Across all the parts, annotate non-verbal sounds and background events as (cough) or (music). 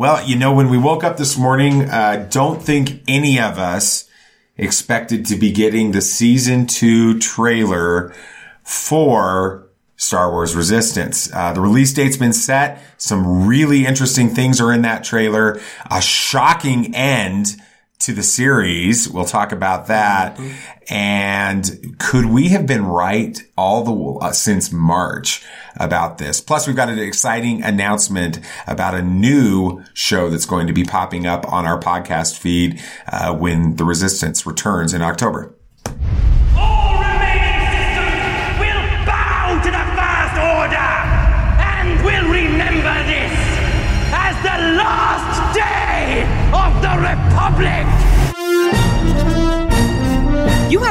Well, you know, when we woke up this morning, uh, don't think any of us expected to be getting the season two trailer for Star Wars Resistance. Uh, the release date's been set. Some really interesting things are in that trailer. A shocking end to the series. We'll talk about that. Mm-hmm. And could we have been right all the uh, since March about this? Plus, we've got an exciting announcement about a new show that's going to be popping up on our podcast feed uh, when the Resistance returns in October.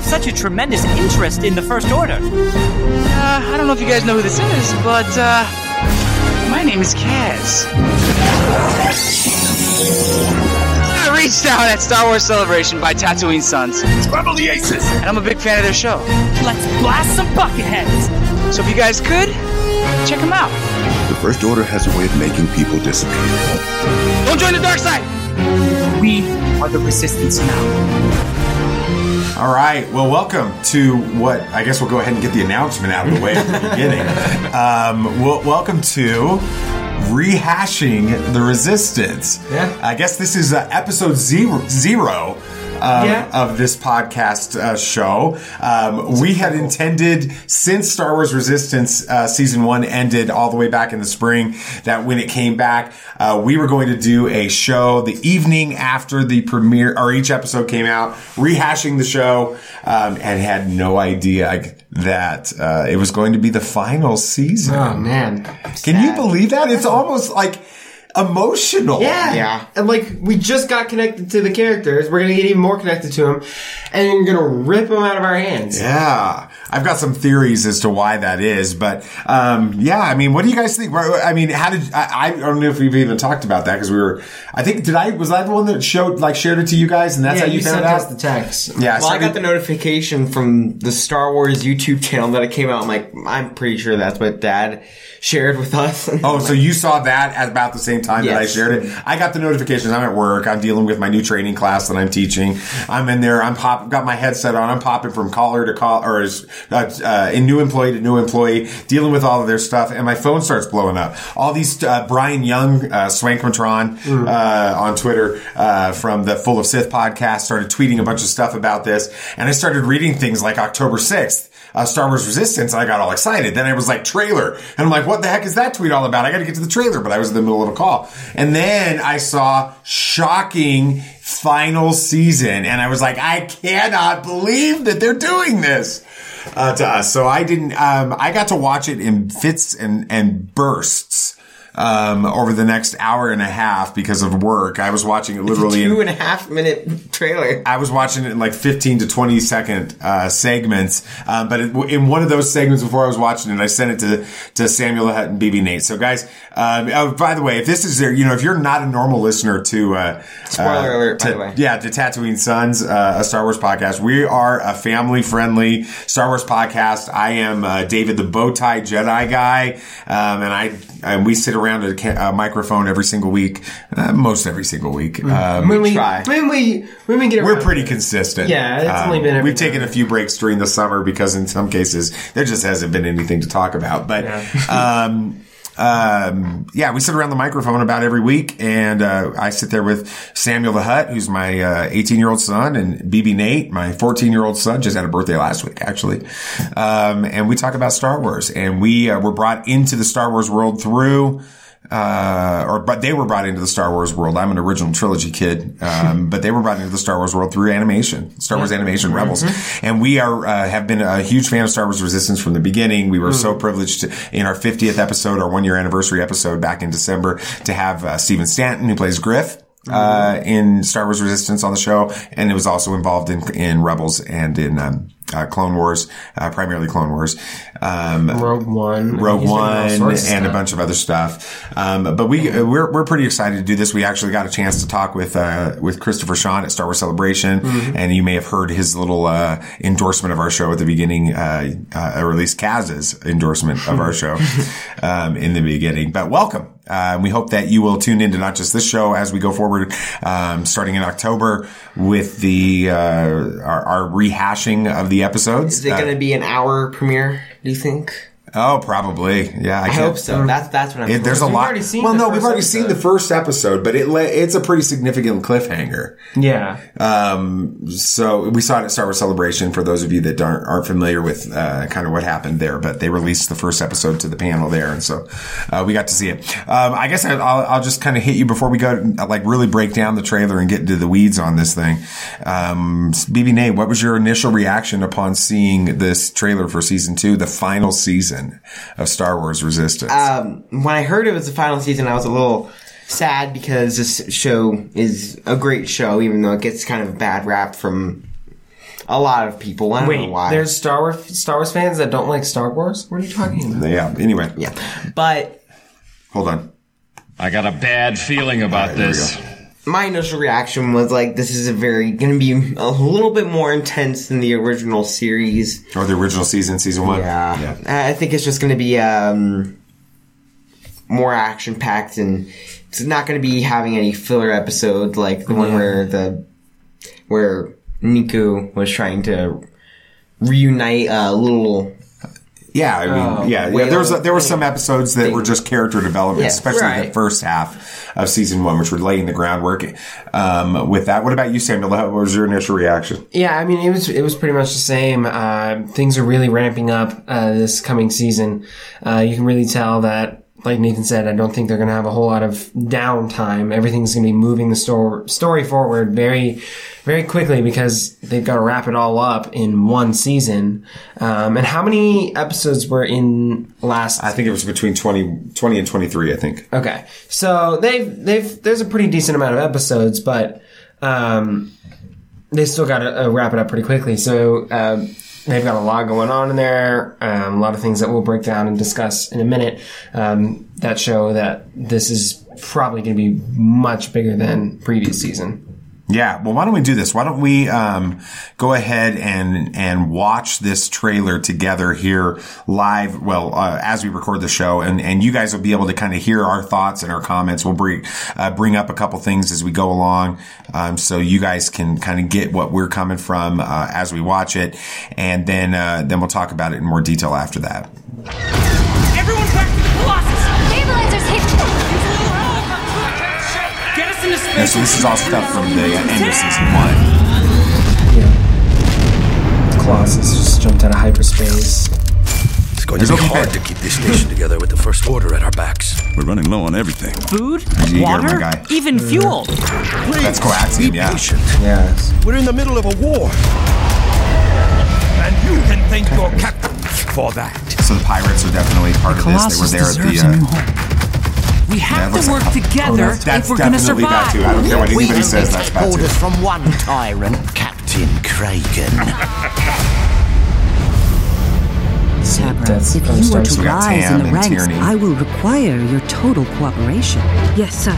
Such a tremendous interest in the First Order. Uh, I don't know if you guys know who this is, but uh, my name is Kaz. I reached out at Star Wars Celebration by Tatooine Sons. Scramble the aces! And I'm a big fan of their show. Let's blast some bucketheads! So if you guys could, check them out. The First Order has a way of making people disappear. Don't join the dark side! We are the Resistance now. All right. Well, welcome to what I guess we'll go ahead and get the announcement out of the way at the beginning. (laughs) Um, well, welcome to rehashing the resistance. Yeah. I guess this is uh, episode zero, zero um, Yeah. of this podcast uh, show. Um, we had intended since Star Wars Resistance uh, season one ended all the way back in the spring that when it came back, uh, we were going to do a show the evening after the premiere or each episode came out, rehashing the show, um, and had no idea that uh, it was going to be the final season. Oh man. Can you believe that? It's almost like emotional. Yeah. Yeah. And like we just got connected to the characters. We're gonna get even more connected to them, and you're gonna rip them out of our hands. Yeah, I've got some theories as to why that is, but um, yeah, I mean, what do you guys think? I mean, how did I, I don't know if we've even talked about that because we were. I think did I was I the one that showed like shared it to you guys, and that's yeah, how you, you found sent out. us the text. yeah, Well, I got the notification from the Star Wars YouTube channel that it came out. I'm like, I'm pretty sure that's what Dad shared with us. (laughs) Oh, so you saw that at about the same time that I shared it. I got the notifications. I'm at work. I'm dealing with my new training class that I'm teaching. I'm in there. I'm pop. Got my headset on. I'm popping from caller to call or uh, uh, in new employee to new employee, dealing with all of their stuff, and my phone starts blowing up. All these uh, Brian Young, uh, Swankmatron uh, on Twitter uh, from the Full of Sith podcast started tweeting a bunch of stuff about this, and I started reading things like October 6th uh, Star Wars Resistance, and I got all excited. Then I was like, trailer. And I'm like, what the heck is that tweet all about? I got to get to the trailer, but I was in the middle of a call. And then I saw shocking final season, and I was like, I cannot believe that they're doing this. Uh, to us. So I didn't, um, I got to watch it in fits and, and bursts. Um, over the next hour and a half because of work, I was watching it literally Two and a half minute trailer. I was watching it in like 15 to 20 second uh, segments, um, but it, in one of those segments before I was watching it, I sent it to to Samuel Hutt and BB Nate. So guys, um, oh, by the way, if this is there, you know, if you're not a normal listener to uh, Spoiler uh, alert, by the way. yeah, to Tatooine Sons, uh, a Star Wars podcast. We are a family friendly Star Wars podcast. I am uh, David, the bow tie Jedi guy, um, and I and we sit around a, ca- a microphone every single week, uh, most every single week. Um, when we try. when we when we get we're pretty consistent. Yeah, it's Um, only been every We've taken a few breaks during the summer because in some cases there just hasn't been anything to talk about. But um, um, yeah, we sit around the microphone about every week, and uh, I sit there with Samuel the Hutt, who's my 18 year old son, and BB Nate, my 14 year old son, just had a birthday last week actually, um, and we talk about Star Wars, and we uh, were brought into the Star Wars world through uh, or but they were brought into the Star Wars world. I'm an original trilogy kid, um, (laughs) but they were brought into the Star Wars world through animation, Star Wars animation Rebels, and we are uh, have been a huge fan of Star Wars Resistance from the beginning. We were so privileged to, in our 50th episode, our one year anniversary episode back in December, to have uh, Stephen Stanton who plays Griff. Uh, in Star Wars Resistance on the show, and it was also involved in in Rebels and in um, uh, Clone Wars, uh, primarily Clone Wars. Um, Rogue One, Rogue He's been in all One and a bunch of other stuff. Um, but we we're we're pretty excited to do this. We actually got a chance to talk with uh, with Christopher Sean at Star Wars Celebration, Mm-hmm. and you may have heard his little uh, endorsement of our show at the beginning, uh, uh, or at least Kaz's endorsement of our (laughs) show um, in the beginning. But welcome. Uh, we hope that you will tune into not just this show as we go forward, um, starting in October with the uh, our, our rehashing of the episodes. Is it Uh, going to be an hour premiere? Do you think? Oh, probably. Yeah, I, I hope so. That's that's what I'm. It, there's a We've lot. already seen well, no, we've already seen the first episode, but it it's a pretty significant cliffhanger. Yeah. Um, so we saw it at Star Wars Celebration. For those of you that aren't, aren't familiar with uh, kind of what happened there, but they released the first episode to the panel there, and so uh, we got to see it. Um, I guess I, I'll, I'll just kind of hit you before we go, like really break down the trailer and get into the weeds on this thing. Um, BB Nate, what was your initial reaction upon seeing this trailer for season two, the final season of Star Wars Resistance? um, when I heard it was the final season, I was a little sad because this show is a great show, even though it gets kind of a bad rap from a lot of people. I don't know Wait, why. there's Star Wars Star Wars fans that don't like Star Wars. What are you talking about? yeah. Anyway, yeah, but hold on. I got a bad feeling about here we this. Go. my initial reaction was like, this is a very going to be a little bit more intense than the original series. Or the original season, season one. Yeah, Yeah. I think it's just going to be um, more action packed, and it's not going to be having any filler episodes like the one where the where Neeku was trying to reunite a little. Yeah, I mean, Oh, yeah, yeah. There was there were some episodes that thing. were just character development, Yeah, especially the first half of season one, which were laying the groundwork. Um, with that, what about you, Samuel? What was your initial reaction? Yeah, I mean, it was it was pretty much the same. Uh, things are really ramping up uh, this coming season. Uh, you can really tell that, like Nathan said, I don't think they're going to have a whole lot of downtime. Everything's going to be moving the story story forward very, very quickly because they've got to wrap it all up in one season. Um, and how many episodes were in last? I think it was between 20, 20 and twenty three. I think. Okay, so they've they've there's a pretty decent amount of episodes, but um, they still got to uh, wrap it up pretty quickly. So um, they've got a lot going on in there, um, a lot of things that we'll break down and discuss in a minute. Um, that show that this is probably going to be much bigger than previous season. Yeah. Well, why don't we do this? Why don't we um, go ahead and and watch this trailer together here live? Well, uh, as we record the show, and and you guys will be able to kind of hear our thoughts and our comments. We'll bring uh, bring up a couple things as we go along, um, so you guys can kind of get what we're coming from uh, as we watch it, and then uh, then we'll talk about it in more detail after that. Everyone back to the Colossus! Stabilizers hit. Get us into And so this is all stuff from the end of season one. Colossus just jumped out of hyperspace. It's going to be no hard to keep this station together with the First Order at our backs. We're running low on everything. Food, You my water, guy. even fuel. That's coaxium, Be yeah. patient. Yes. We're in the middle of a war. And you can thank your captain for that. So the pirates are definitely part of this. They were Colossus there at deserves the. a new Uh, home. We have to work like- together oh, that's if we're going to definitely survive. that too. I don't care what anybody says. That's bad too. Orders from one tyrant, Captain Kragan. (laughs) Sabra, if you Star are to rise in the ranks, Tierney. I will require your total cooperation. Yes, sir.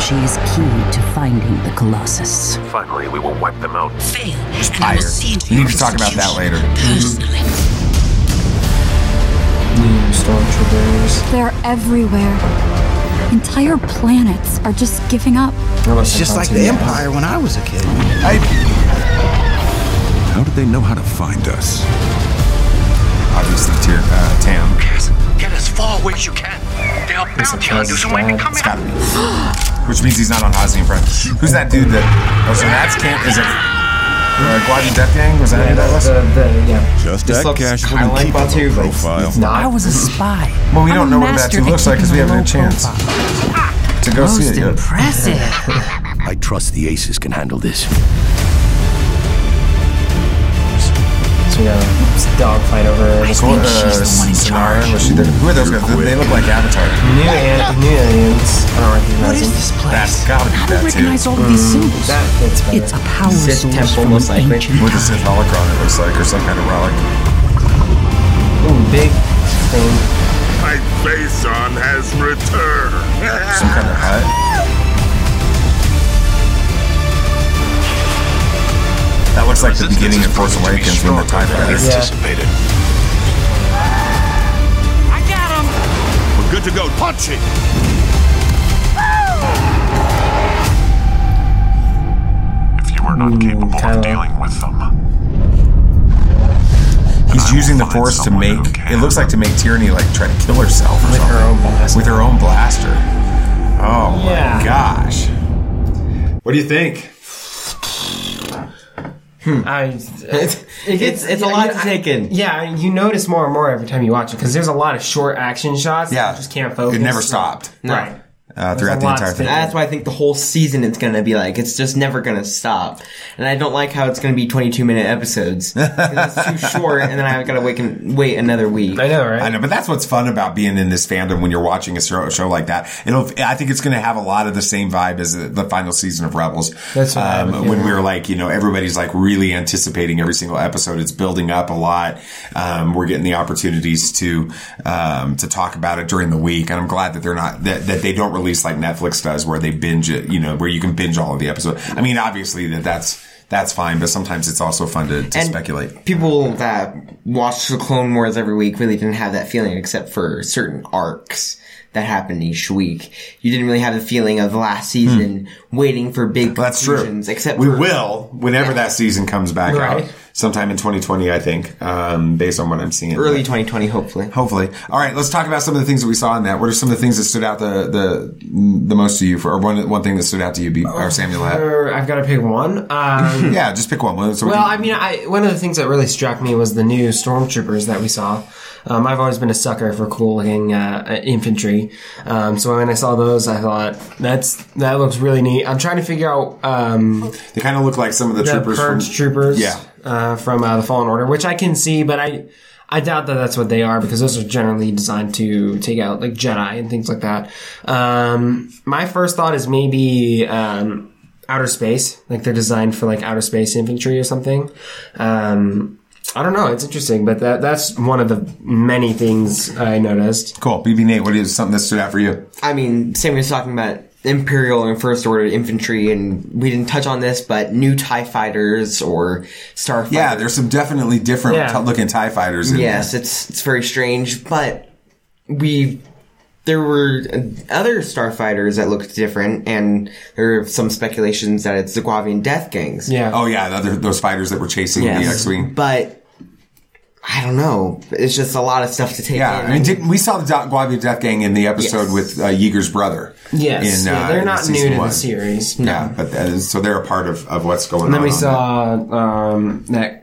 She is key to finding the Colossus. Finally, we will wipe them out. Fail. Tired. We need to talk about that later. Personally. New stormtroopers. They're everywhere. Entire planets are just giving up. It's Just like the Empire when I was a kid. How did they know how to find us? Obviously, Tier, uh, Tam. Get as far away as you can. They're bounty hunters who might be coming It's. (gasps) Which means he's not on Hazi in front. Who's that dude that? Oh, so that's Camp. Is it uh, Guavian Death Gang? Was that who that was? The, the, yeah. Just This act looks casual kinda like keep a Batuu, low profile. I was a spy. Well, we I'm don't know what master Batuu looks like because we haven't had a a chance profile. to go see it yet. impressive. (laughs) I trust the Aces can handle this. So we got a dogfight over this Cool, think she's the one in charge. was she there? Who are those guys? They, they look like Avatar. new, an- new aliens. I don't gotta be How do that you too. recognize all of these hmm. symbols? That fits. It's a power Sith source temple, from most likely. ancient With a Sith holocron, it looks like, or some kind of relic. Ooh, big thing. My Faison has returned. Some kind of Hutt. That looks like the beginning of Force Awakens when the TIE fighters. Yeah. Anticipated. I got him! We're good to go. Punch it. Not hmm, capable of dealing with them. He's using the force to make. It looks like to make Tierney like try to kill herself or With something. her own blaster. With her own blaster. Oh Yeah. my gosh. What do you think? Hmm. I, (laughs) It's it's a lot to take in. Yeah, you notice more and more every time you watch it because there's a lot of short action shots. Yeah. that you just can't focus. It never stopped. Right. Uh, throughout the entire thing. That's why I think the whole season it's gonna be like it's just never gonna stop, and I don't like how it's gonna be 22 minute episodes. it's too (laughs) short, and then I've gotta wait and wait another week. I know, right? I know, but that's what's fun about being in this fandom when you're watching a show, show like that. It'll, I think it's going to have a lot of the same vibe as the, the final season of Rebels. That's what um, would- when we were like, you know, everybody's like really anticipating every single episode. It's building up a lot. Um, we're getting the opportunities to um, to talk about it during the week, and I'm glad that they're not that, that they don't release like Netflix does, where they binge it. You know, where you can binge all of the episodes. I mean, obviously that that's that's fine, but sometimes it's also fun to, to And speculate. People that watch the Clone Wars every week really didn't have that feeling, except for certain arcs that happened each week. You didn't really have the feeling of the last hmm. season waiting for big That's true. conclusions, except we will whenever that season comes back Right. out, sometime in 2020, I think, um, based on what I'm seeing. early 2020, hopefully. Hopefully. All right, let's talk about some of the things that we saw in that. What are some of the things that stood out the the the most to you, for, or one one thing that stood out to you, B- or Samuel? Had? Uh, I've got to pick one. Um, (laughs) yeah, just pick one. One- so we well, can- I mean, I, one of the things that really struck me was the new stormtroopers that we saw. Um, I've always been a sucker for cool looking uh, infantry. Um, so when I saw those, I thought that's that looks really neat. I'm trying to figure out um, they kind of look like some of the, the troopers purge from troopers, Yeah. Uh, from uh, the Fallen Order, which I can see, but I I doubt that that's what they are because those are generally designed to take out like Jedi and things like that. Um, my first thought is maybe um, outer space, like they're designed for like outer space infantry or something. Um, I don't know. It's interesting, but that that's one of the many things I noticed. Cool. BB Nate, what is something that stood out for you? I mean, Sam was talking about Imperial and First Order infantry, and we didn't touch on this, but new TIE fighters or Starfighters. Yeah, there's some definitely different Yeah. t- looking Tie fighters. In yes, there. it's it's very strange, but we there were other starfighters that looked different, and there are some speculations that it's the Guavian Death Gangs. Yeah. Oh yeah, the other, those fighters that were chasing the X-wing. but I don't know. It's just a lot of stuff to take. Yeah, in. I mean, didn't, we saw the Do- Guavian Death Gang in the episode Yes. with uh, Yeager's brother. Yes, in, uh, yeah, they're in not new to one. the series. Yeah, but that is, so they're a part of, of what's going And then on. we on saw um, that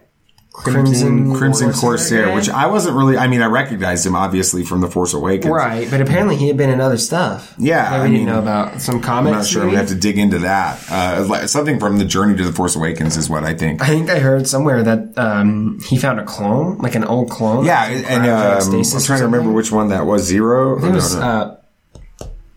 Crimson Crimson Corsair, guy. which I wasn't really. I mean, I recognized him obviously from the Force Awakens. Right, but apparently he had been in other stuff. Yeah, that we I didn't mean, know about some I'm not sure. I'm gonna have to dig into that. Uh, like, something from the Journey to the Force Awakens is what I think. I think I heard somewhere that um, he found a clone, like an old clone. Yeah, and cryogenic um, I'm trying to remember which one that was. Zero. I think it was, uh,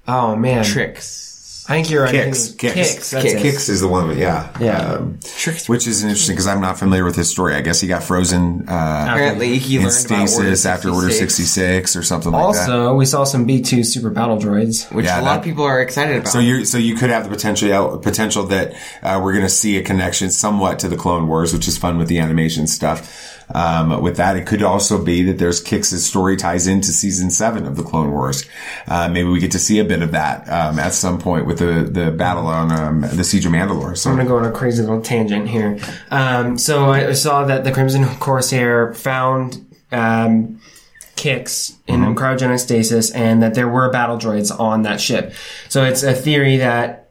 oh man, Tricks. I think you're right. I think Kix, it was Kix, Kix. That's it. Kix is the one. Yeah, Yeah. Um, which is interesting because I'm not familiar with his story. I guess he got frozen. Uh, Apparently he in learned about stasis Order after Order 66. 66 or something like that. Also, we saw some B two super battle droids, which Yeah, a lot that- of people are excited about. So you so you could have the potential potential that uh, we're going to see a connection somewhat to the Clone Wars, which is fun with the animation stuff. Um, with that, it could also be that there's Kix' story ties into season seven of the Clone Wars. Uh, maybe we get to see a bit of that um, at some point with the the battle on um, the Siege of Mandalore. So I'm gonna go on a crazy little tangent here. Um, so I saw that the Crimson Corsair found um, Kix in Mm-hmm. cryogenic stasis, and that there were battle droids on that ship. So it's a theory that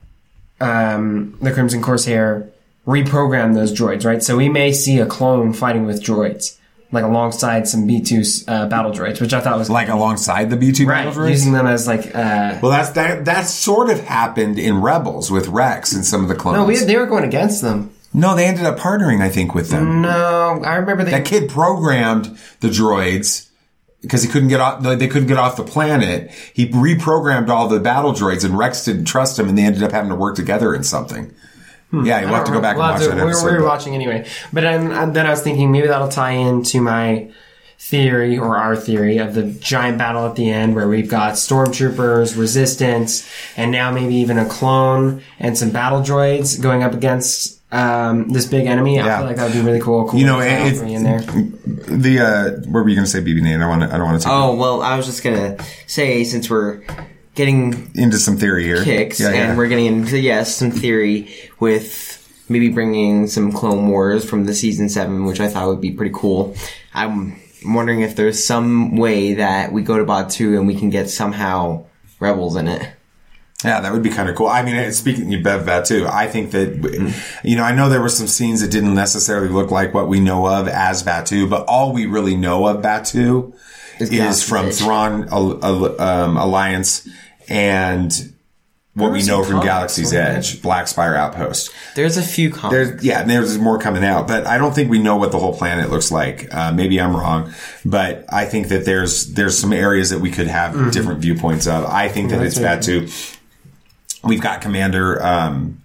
um, the Crimson Corsair reprogrammed those droids, right? So we may see a clone fighting with droids. Like alongside some B two uh, battle droids, which I thought was like alongside the B two right, battle droids? using them as like uh, well, that's that that sort of happened in Rebels with Rex and some of the clones. no, we, they were going against them. No, they ended up partnering, I think, with them. No, I remember they that kid programmed the droids because he couldn't get off. They couldn't get off the planet. He reprogrammed all the battle droids, and Rex didn't trust him, and they ended up having to work together in something. Yeah, you I have to go back know. and watch We'll that to- we were- episode. We were watching anyway, but then, then I was thinking maybe that'll tie into my theory or our theory of the giant battle at the end where we've got stormtroopers, resistance, and now maybe even a clone and some battle droids going up against um, this big enemy. I feel like that would be really cool. cool You know, little it- battle in there. the uh, what were you going to say, BB Nate? I don't want to. I don't want to take Oh well, I was just gonna say since we're getting into some theory here. Kix Yeah, yeah. and we're getting into yes some theory with maybe bringing some Clone Wars from the season seven, which I thought would be pretty cool. I'm wondering if there's some way that we go to Batuu and we can get somehow Rebels in it. Yeah, that would be kind of cool. I mean, speaking of Bev Batuu, I think that, you know, I know there were some scenes that didn't necessarily look like what we know of as Batuu, but all we really know of Batuu Is is, from. Thrawn um, Alliance and what we know from Galaxy's? Edge, Black Spire Outpost. There's a few comics. There's, yeah, there's more coming out, but I don't think we know what the whole planet looks like. Uh, maybe I'm wrong, but I think that there's there's some areas that we could have Mm-hmm. different viewpoints of. I think that it's Batuu. We've got Commander um,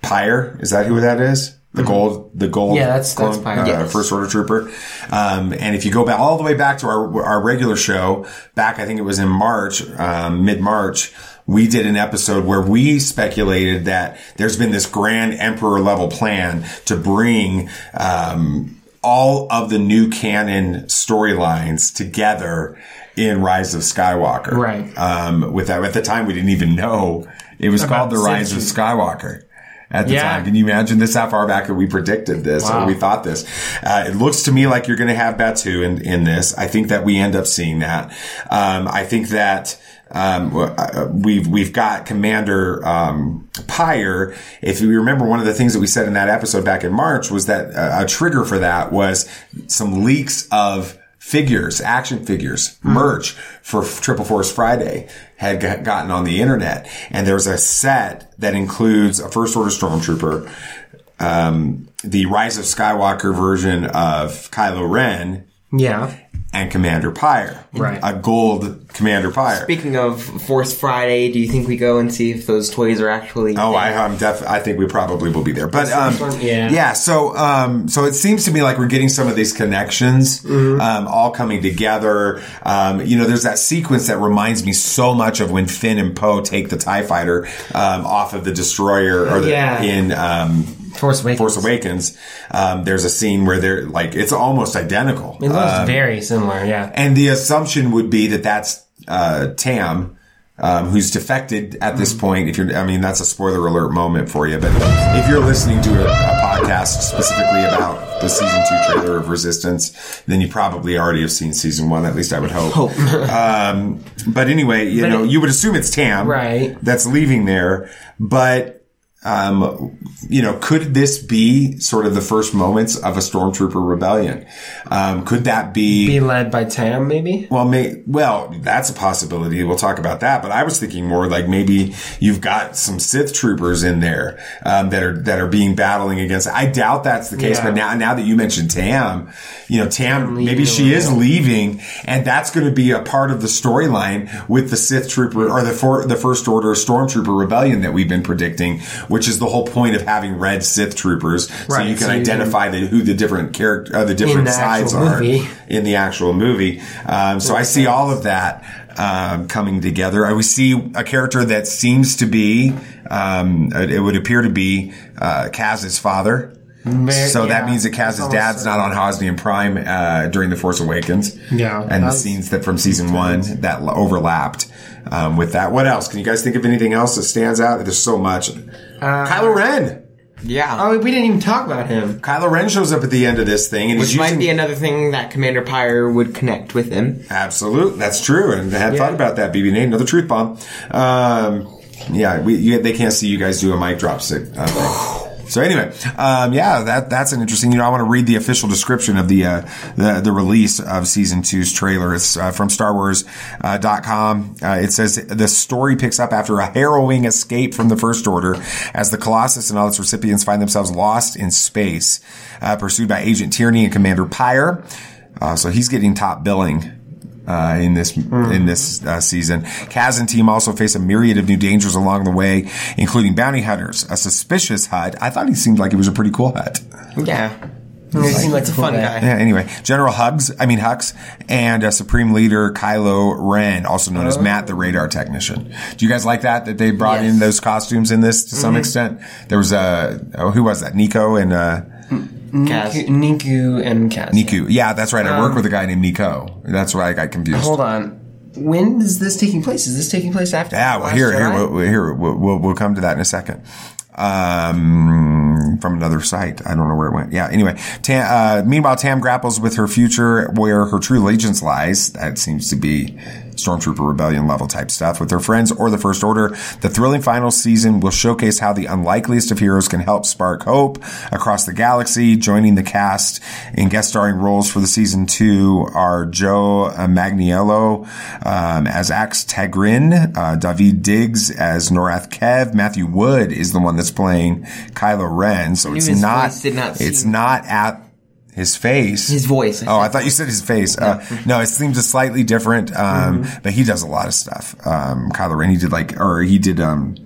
Pyre. Is that who that is? The gold, the gold, Mm-hmm. Yeah, that's- that's clone, Pyre. uh, Yes. first order trooper. Um, and if you go back all the way back to our our regular show, back I think it was in March, um, mid March, we did an episode where we speculated that there's been this grand emperor level plan to bring um, all of the new canon storylines together in Rise of Skywalker. Right. Um, with that, at the time, we didn't even know it was About called the Rise of Skywalker. At the Yeah. time, can you imagine this? How far back that we predicted this, or we thought this? Uh, it looks to me like you're going to have Batuu in in this. I think that we end up seeing that. Um, I think that um, uh, we've we've got Commander um, Pyre. If you remember, one of the things that we said in that episode back in March was that uh, a trigger for that was some leaks of figures, action figures, merch for Triple Force Friday had got- gotten on the internet. And there's a set that includes a First Order Stormtrooper, um, the Rise of Skywalker version of Kylo Ren, Yeah. And Commander Pyre. Right. A gold Commander Pyre. Speaking of Force Friday, do you think we go and see if those toys are actually? Oh, I, I'm def- I think we probably will be there, but um, Yeah. yeah. So, um, so it seems to me like we're getting some of these connections, Mm-hmm. um, all coming together. Um, you know, there's that sequence that reminds me so much of when Finn and Poe take the Tie Fighter um, off of the destroyer, or the, Yeah. in um, Force Awakens. Force Awakens. Um, there's a scene where they're like it's almost identical. It looks Um, very similar. Yeah. and the assumption would be that that's uh, Tam, um, who's defected at this point. If you're, I mean, that's a spoiler alert moment for you. But if you're listening to a, a podcast specifically about the season two trailer of Resistance, then you probably already have seen season one. At least I would hope. (laughs) um, but anyway, you But know, it- you would assume it's Tam, Right. That's leaving there, but. Um, you know, could this be sort of the first moments of a stormtrooper rebellion? Um, could that Be be led by Tam, maybe? well, may, well, that's a possibility. We'll talk about that. But I was thinking more like maybe you've got some Sith troopers in there um, that are that are being battling against. I doubt that's the case. Yeah. But now, now that you mentioned Tam, you know, Tam, maybe she is leaving, and that's going to be a part of the storyline with the Sith trooper or the for, the First Order Stormtrooper rebellion that we've been predicting, which is the whole point of having red Sith troopers, so Right, you can so you can- identify the, who the different character, uh, the different the sides are movie. in the actual movie. Um, so I see all of that um, coming together. I we see a character that seems to be, um, it would appear to be uh, Kaz's father. Very- so that means that Kaz's dad's not on Hosnian Prime uh, during the Force Awakens. Yeah, and the scenes that from season one that overlapped um, with that. What else? Can you guys think of anything else that stands out? There's so much. Uh, Kylo Ren. Yeah. Oh, we didn't even talk about him. Kylo Ren shows up at the end of this thing, and Which might using be another thing that Commander Pyre would connect with him. Absolute. That's true. And I had Yeah. thought about that, BB Nate. Another truth bomb. Um, yeah, we, you, they can't see you guys do a mic drop sick, uh. (sighs) (laughs) So anyway, um, yeah, that that's an interesting. You know, I want to read the official description of the uh, the, the release of season two's trailer. It's uh, from StarWars.com. Uh, it says the story picks up after a harrowing escape from the First Order, as the Colossus and all its recipients find themselves lost in space, uh, pursued by Agent Tierney and Commander Pyre. Uh, so he's getting top billing uh, in this in this uh, season. Kaz and team also face a myriad of new dangers along the way, including bounty hunters, a suspicious Hutt. I thought he seemed like he was a pretty cool Hutt. Yeah. He seemed like a fun guy. guy. Yeah, anyway, General Hugs, I mean Hux, and uh, Supreme Leader Kylo Ren, also known as Matt, the radar technician. Do you guys like that? That they brought Yes. in those costumes in this to some extent? There was a oh, who was that? Nico and uh, Kaz. Neeku, Neeku and Kaz. Neeku. Yeah, that's right. I work Um, with a guy named Nico. That's why I got confused. Hold on. When is this taking place? Is this taking place after? Yeah, well, Last here, here, Jedi? we'll, here, we'll, we'll, we'll come to that in a second. Um, from another site. I don't know where it went. Yeah. Anyway, Tam, uh, meanwhile, Tam grapples with her future, where her true allegiance lies. That seems to be Stormtrooper Rebellion level type stuff with their friends or the First Order. The thrilling final season will showcase how the unlikeliest of heroes can help spark hope across the galaxy. Joining the cast in guest starring roles for the season two are Joe Manganiello um, as Axe Tagrin, uh, Daveed Diggs as Norath Kev, Matthew Wood is the one that's playing Kylo Ren. So it's not not it's not at his face. His voice. Oh, I thought you said his face. Uh, no, it seems a slightly different. Um, Mm-hmm. but he does a lot of stuff. Um, Kylo Ren, he did like, or he did, um,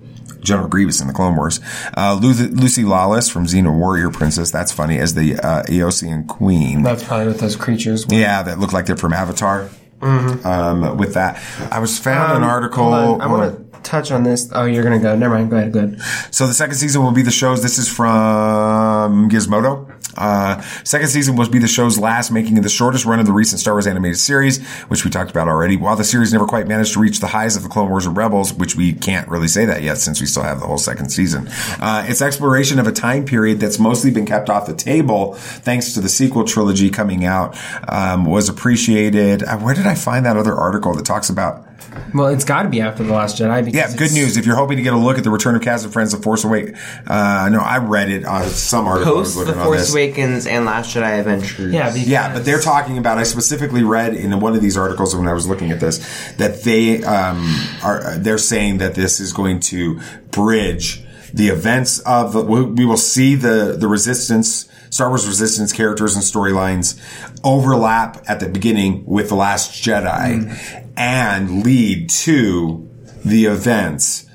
General Grievous in the Clone Wars. Uh, Lucy, Lucy Lawless from Xena Warrior Princess. That's funny as the, uh, Aeosian Queen. That's probably what those creatures were. Yeah, that look like they're from Avatar. Um, with that, I was found an Um, article. I want to touch on this. Oh, you're gonna go. Never mind. Go ahead. Go ahead. So the second season will be the shows. This is from Gizmodo. Uh, second season will be the show's last, making it the shortest run of the recent Star Wars animated series, which we talked about already. While the series never quite managed to reach the highs of the Clone Wars and Rebels, which we can't really say that yet since we still have the whole second season. Uh, its exploration of a time period that's mostly been kept off the table thanks to the sequel trilogy coming out um, was appreciated. Uh, where did I find that other article that talks about? Well, it's got to be after the Last Jedi. Because Yeah, good news. If you're hoping to get a look at the Return of Kaz and Friends of Force Awakens, uh, no, I read it on some article. I was Post The Force this. Awakens and Last Jedi Adventures. Yeah, because Yeah, but they're talking about. I specifically read in one of these articles when I was looking at this that they um, are. They're saying that this is going to bridge the events of. The, we we will see the the resistance. Star Wars Resistance characters and storylines overlap at the beginning with The Last Jedi mm-hmm. and lead to the events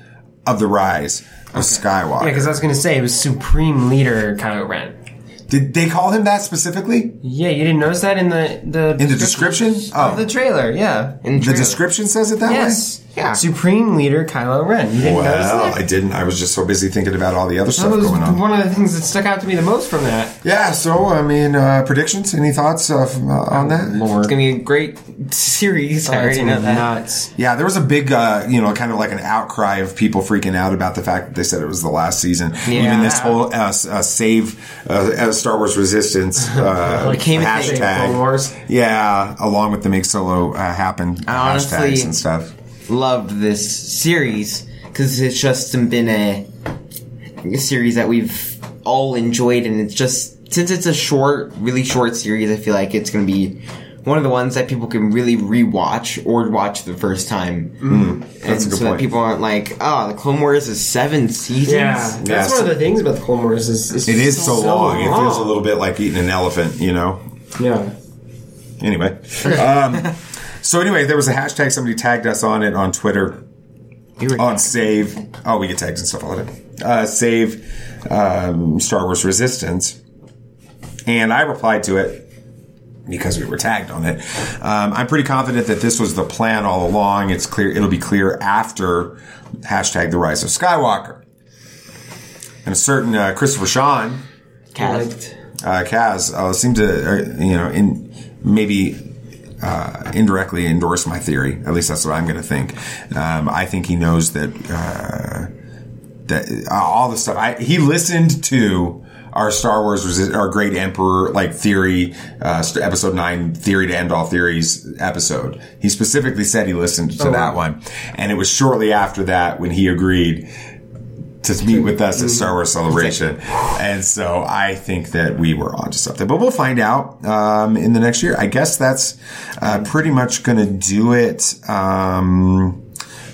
of the rise of Skywalker. Yeah, because I was gonna say it was Supreme Leader Kylo Ren. Did they call him that specifically? Yeah, you didn't notice that in the the In the description? Oh. of the oh. trailer. Yeah, The trailer. description says it that yes, way? Yeah. Supreme Leader Kylo Ren. You didn't notice Well, that? I didn't. I was just so busy thinking about all the other stuff That was going on. one of the things that stuck out to me the most from that. Yeah, so, I mean, uh, predictions? Any thoughts uh, f- uh, on that? It's gonna be a great series. I already know that. nuts. Yeah, there was a big, uh, you know, kind of like an outcry of people freaking out about the fact that they said it was the last season. Even this whole uh, uh, save uh, uh, Star Wars Resistance (laughs) uh, Became a thing. hashtag. Clone Wars. Yeah, along with the Make Solo uh, happen honestly- hashtags and stuff. Loved this series because it's just been a, a series that we've all enjoyed, and it's just since it's a short, really short series. I feel like it's gonna be. One of the ones that people can really rewatch or watch the first time, and That's a good so that people aren't like, "Oh, the Clone Wars is seven seasons." Yeah, that's Yes. one of the things about the Clone Wars is, is It is so, long. It feels a little bit like eating an elephant, you know? Yeah. Anyway. (laughs) Um, so anyway, there was a hashtag. Somebody tagged us on it on Twitter. You were on save. Oh, we get tags and stuff all the time. Uh, save um, Star Wars Resistance, and I replied to it because we were tagged on it. Um, I'm pretty confident that this was the plan all along. It's clear. It'll be clear after hashtag The Rise of Skywalker. And a certain uh, Christopher Sean cast. uh, Kaz uh, seemed to, uh, you know, in maybe uh, indirectly endorse my theory. At least that's what I'm going to think. Um, I think he knows that uh, that uh, all the stuff. I, he listened to our Star Wars, our Great Emperor like theory, uh, episode nine theory to end all theories episode. He specifically said he listened to Oh, that wow. one, and it was shortly after that when he agreed to meet with us at Star Wars Celebration. And so I think that we were onto something, but we'll find out, um, in the next year. I guess that's, uh, pretty much going to do it, um,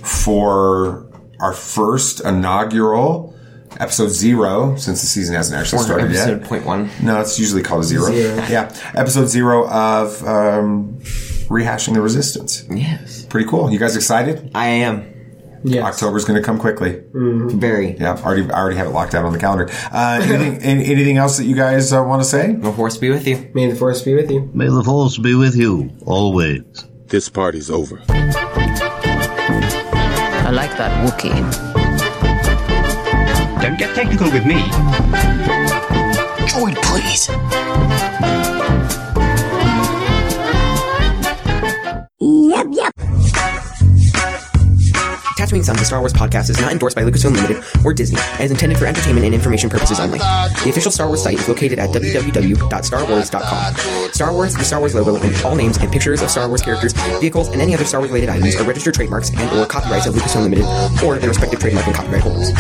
for our first inaugural episode zero, since the season hasn't actually started yet. episode point one. No, it's usually called a zero. Zero. Yeah. Episode zero of, um, rehashing the resistance. Yes, Pretty cool. You guys excited? I am Yes. October's going to come quickly. very. Yeah, already I already have it locked out on the calendar. Uh, anything (laughs) any- anything else that you guys uh, want to say? The force be with you. May the force be with you. May the force be with you always. This party's over. I like that Wookiee. Don't get technical with me. Droid, please. Yep. Sons, a Star Wars podcast, is not endorsed by Lucasfilm Limited or Disney and is intended for entertainment and information purposes only. The official Star Wars site is located at www.starwars.com. Star Wars, the Star Wars logo, and all names and pictures of Star Wars characters, vehicles, and any other Star Wars related items are registered trademarks and or copyrights of Lucasfilm Limited or their respective trademark and copyright holders.